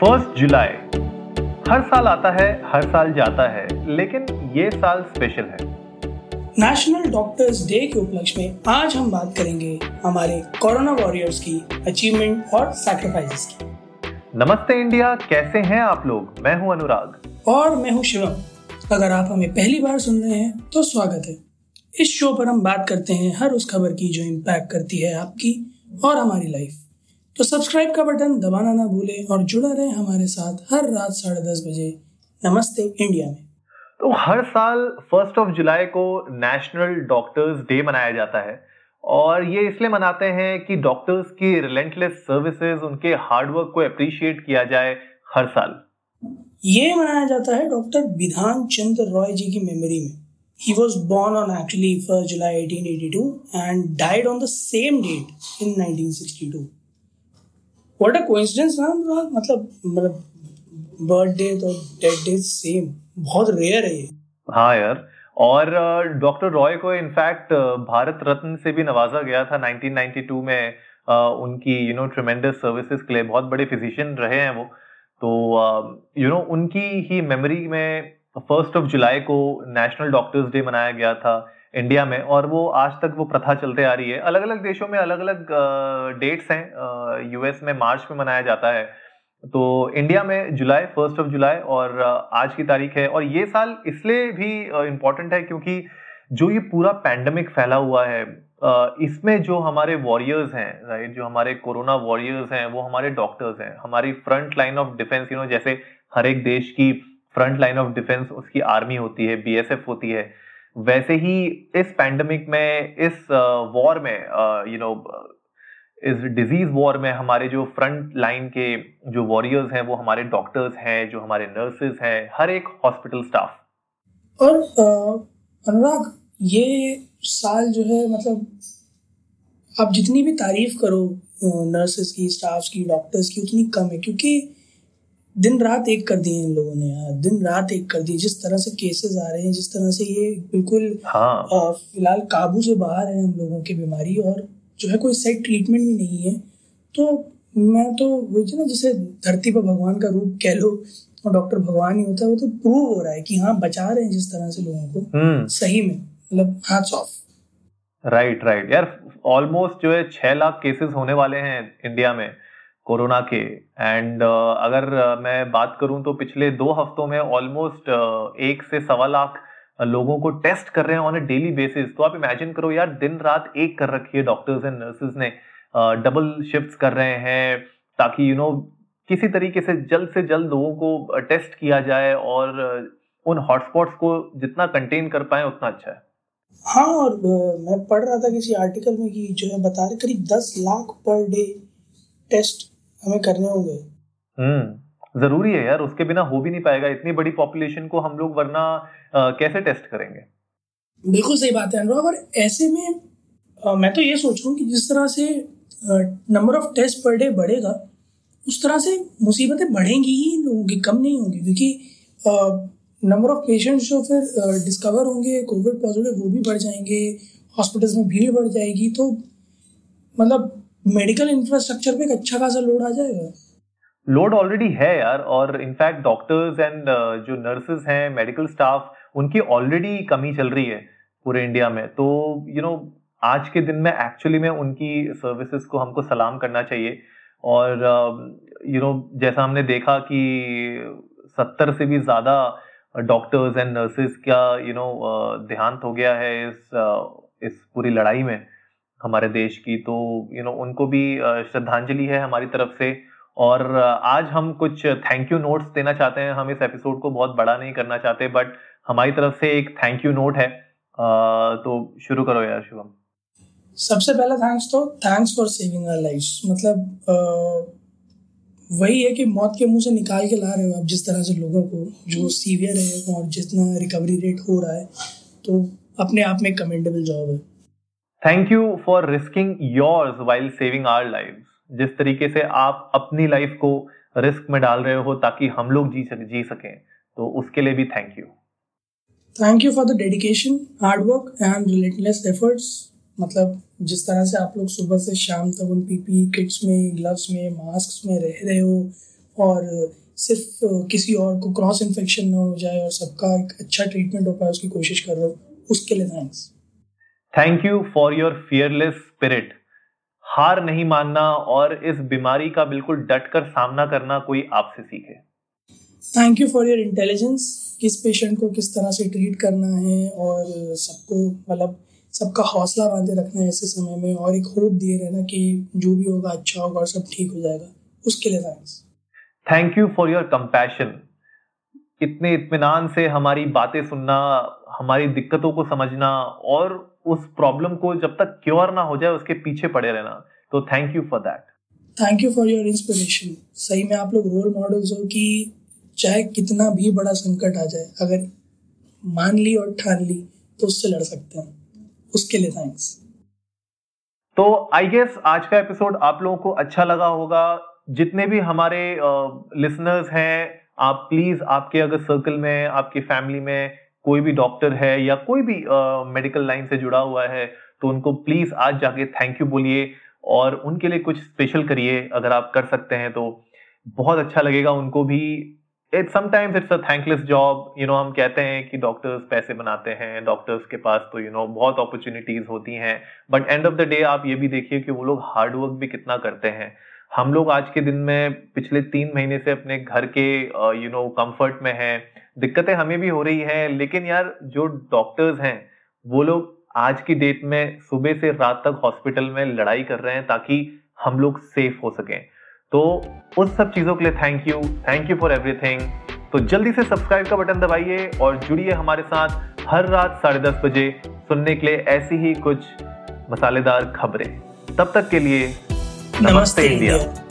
First जुलाई। हर साल आता है हर साल जाता है लेकिन ये साल स्पेशल है। नेशनल डॉक्टर्स डे के उपलक्ष्य में आज हम बात करेंगे हमारे कोरोना वॉरियर्स की अचीवमेंट और सैक्रिफाइसेस की। नमस्ते इंडिया कैसे हैं आप लोग? मैं हूँ अनुराग। और मैं हूँ शिवम। अगर आप हमें पहली बार सुन रहे हैं तो स्वागत है। इस शो पर हम बात करते हैं हर उस खबर की जो इम्पैक्ट करती है आपकी और हमारी लाइफ तो सब्सक्राइब का बटन दबाना ना भूलें और जुड़ा रहे हमारे साथ हर रात साढ़े दस बजे। नमस्ते इंडिया में। तो हर साल फ़र्स्ट ऑफ़ जुलाई को नेशनल डॉक्टर्स डे मनाया जाता है और ये इसलिए मनाते हैं कि डॉक्टर्स की रिलेंटलेस सर्विसेज़ उनके हार्डवर्क को अप्रिशिएट किया जाए हर साल। ये मनाया जाता है डॉक्टर विधान चंद्र रॉय जी की मेमोरी में। He was born on actually 1st July 1882 and died on the same date in 1962. What a coincidence ना मतलब मतलब बर्थडे तो डेथ डे सेम बहुत रेयर है ये. हाँ यार. और डॉक्टर रॉय को इनफैक्ट भारत रत्न से भी नवाजा गया था 1992 में. उनकी यू नो ट्रिमेंडस सर्विसेज़ के लिए बहुत बड़े फिजिशियन रहे हैं वो. तो यू नो उनकी ही मेमोरी में फ़र्स्ट ऑफ़ जुलाई को नेशनल डॉक्टर्स डे मनाया गया था. इंडिया में और वो आज तक वो प्रथा चलते आ रही है। अलग अलग देशों में अलग अलग डेट्स हैं। यूएस में मार्च में मनाया जाता है। तो इंडिया में जुलाई फ़र्स्ट ऑफ़ जुलाई और आज की तारीख है। और ये साल इसलिए भी इम्पोर्टेंट है क्योंकि जो ये पूरा पैंडमिक फैला हुआ है इसमें जो हमारे वॉरियर्स हैं राइट जो हमारे कोरोना वॉरियर्स हैं, वो हमारे डॉक्टर्स हैं। हमारी front line of defence you know जैसे हर एक देश की फ्रंट लाइन ऑफ़ डिफेंस उसकी आर्मी होती है बीएसएफ होती है। वैसे ही इस पैंडमिक में, इस वॉर में यू नो इस डिज़ीज़ वॉर में हमारे जो फ्रंट लाइन के जो वॉरियर्स हैं, वो हमारे डॉक्टर्स हैं, जो हमारे नर्सेज हैं, हर एक हॉस्पिटल स्टाफ और अनुराग, ये साल जो है मतलब आप जितनी भी तारीफ़ करो नर्सेज की स्टाफ की डॉक्टर्स की, उतनी कम है, क्योंकि दिन रात एक कर दिए इन लोगों ने यार। दिन रात एक कर दिए। जिस तरह से केसेस आ रहे हैं जिस तरह से ये बिल्कुल हाँ। फ़िलहाल काबू से बाहर है हम लोगों की बीमारी और जो है कोई सेट ट्रीटमेंट भी नहीं है। तो मैं तो वो ना जैसे धरती पर भगवान का रूप कह लो और डॉक्टर भगवान ही होता है वो तो प्रूव हो रहा है कि हाँ बचा रहे हैं जिस तरह से लोगों को। हम्म। सही में मतलब हाथ ऑफ़ राइट राइट यार ऑलमोस्ट जो है छह लाख केसेस होने वाले हैं इंडिया में। कोरोना के। एंड uh, अगर uh, मैं बात करूँ तो पिछले दो हफ्तों में ऑलमोस्ट uh, एक से सवा लाख लोगों को टेस्ट कर रहे हैं ऑन अ डेली बेसिस तो आप इमेजिन करो यार दिन रात एक कर रखी है डॉक्टर्स एंड नर्सेज ने। डबल शिफ्ट्स कर रहे हैं ताकि यू you नो know, किसी तरीके से जल्द से जल्द लोगों को टेस्ट किया जाए और उन हॉटस्पॉट्स को जितना कंटेन कर पाए उतना अच्छा है। हाँ और मैं पढ़ रहा था किसी आर्टिकल में कि जो है बता रहे करीब दस लाख पर डे टेस्ट हमें करने होंगे। हम्म ज़रूरी है यार उसके बिना हो भी नहीं पाएगा। इतनी बड़ी पॉपुलेशन को हम लोग वरना आ, कैसे टेस्ट करेंगे? बिल्कुल सही बात है अनुराग और ऐसे में आ, मैं तो ये सोच रहा हूँ कि जिस तरह से number of test per day बढ़ेगा उस तरह से मुसीबतें बढ़ेंगी ही इन लोगों की कम नहीं होंगी। क्योंकि नंबर ऑफ़ पेशेंट्स जो फिर डिस्कवर होंगे कोविड पॉजिटिव वो भी बढ़ जाएँगे हॉस्पिटल्स में भीड़ बढ़ जाएगी तो मतलब मेडिकल इंफ्रास्ट्रक्चर पे एक अच्छा खासा लोड आ जाएगा। लोड ऑलरेडी है यार और इनफैक्ट डॉक्टर्स एंड जो नर्सेज हैं मेडिकल स्टाफ उनकी ऑलरेडी कमी चल रही है पूरे इंडिया में। तो यू you नो know, आज के दिन में एक्चुअली में उनकी सर्विसेज़ को हमको सलाम करना चाहिए। और यू uh, नो know, जैसा हमने देखा कि सत्तर से भी ज़्यादा डॉक्टर्स एंड नर्सेज का यू नो देहांत हो गया है इस uh, इस पूरी लड़ाई में। हमारे देश की तो यू नो उनको भी श्रद्धांजलि है हमारी तरफ़ से। और आज हम कुछ थैंक यू नोट्स देना चाहते हैं। हम इस एपिसोड को बहुत बड़ा नहीं करना चाहते बट हमारी तरफ़ से एक थैंक यू नोट है। तो शुरू करो यार, शुभम। सबसे पहला थैंक्स तो thanks for saving our lives मतलब वही है कि मौत के मुँह से निकाल के ला रहे हो आप जिस तरह से लोगों को, जो सीवियर है और जितना रिकवरी रेट हो रहा है तो अपने आप में कमेंडेबल जॉब है। Thank you for risking yours while saving our life जिस तरीके से आप अपनी लाइफ को रिस्क में डाल रहे हो ताकि हम लोग जी सके, जी सकें तो उसके लिए भी thank you thank you for the dedication hard work and relentless efforts मतलब जिस तरह से आप लोग सुबह से शाम तक उन पीपी किट्स में ग्लव्स में मास्क में रह रहे हो और सिर्फ़ किसी और को क्रॉस इन्फेक्शन ना हो जाए और सबका एक अच्छा ट्रीटमेंट हो पाए, उसकी कोशिश कर रहे हो, उसके लिए thanks thank you for your fearless spirit हार नहीं मानना और इस बीमारी का बिल्कुल डट कर सामना करना कोई आपसे सीखे। Thank you for your intelligence किस पेशेंट को किस तरह से ट्रीट करना है और सबको मतलब सबका हौसला बांधे रखना है ऐसे समय में और एक होप दिए रहना कि जो भी होगा अच्छा होगा और सब ठीक हो जाएगा। उसके लिए thanks thank you for your compassion इतने इत्मीनान से हमारी बातें सुनना हमारी दिक्कतों को समझना और उस प्रॉब्लम को जब तक क्योर ना हो जाए उसके पीछे पड़े रहना। तो thank you for that thank you for your inspiration सही में आप लोग रोल मॉडल्स हो कि चाहे कितना भी बड़ा संकट आ जाए अगर मान ली और ठान ली तो उससे लड़ सकते हैं उसके लिए थैंक्स तो आई गेस आज का एपिसोड आप लोगों को अच्छा लगा होगा। जितने भी हमारे लिसनर्स uh, हैं आप प्लीज़ आपके अगर सर्कल में आपकी फैमिली में कोई भी डॉक्टर है या कोई भी मेडिकल लाइन से जुड़ा हुआ है तो उनको प्लीज़ आज जाके थैंक यू बोलिए और उनके लिए कुछ स्पेशल करिए अगर आप कर सकते हैं तो। बहुत अच्छा लगेगा उनको भी। It sometimes it's a thankless job you know हम कहते हैं कि डॉक्टर्स पैसे बनाते हैं डॉक्टर्स के पास तो यू you नो know, बहुत अपॉर्चुनिटीज़ होती हैं but end of the day आप ये भी देखिए कि वो लोग हार्डवर्क भी कितना करते हैं। हम लोग आज के दिन में पिछले तीन महीने से अपने घर के यू नो कंफर्ट में हैं। दिक्कतें हमें भी हो रही हैं, लेकिन यार जो डॉक्टर्स हैं, वो लोग आज की डेट में सुबह से रात तक हॉस्पिटल में लड़ाई कर रहे हैं ताकि हम लोग सेफ़ हो सकें। तो उस सब चीज़ों के लिए thank you thank you for everything तो जल्दी से सब्सक्राइब का बटन दबाइए और जुड़िए हमारे साथ हर रात साढ़े दस बजे सुनने के लिए ऐसी ही कुछ मसालेदार खबरें। तब तक के लिए नमस्ते, नमस्ते इंडिया, इंडिया।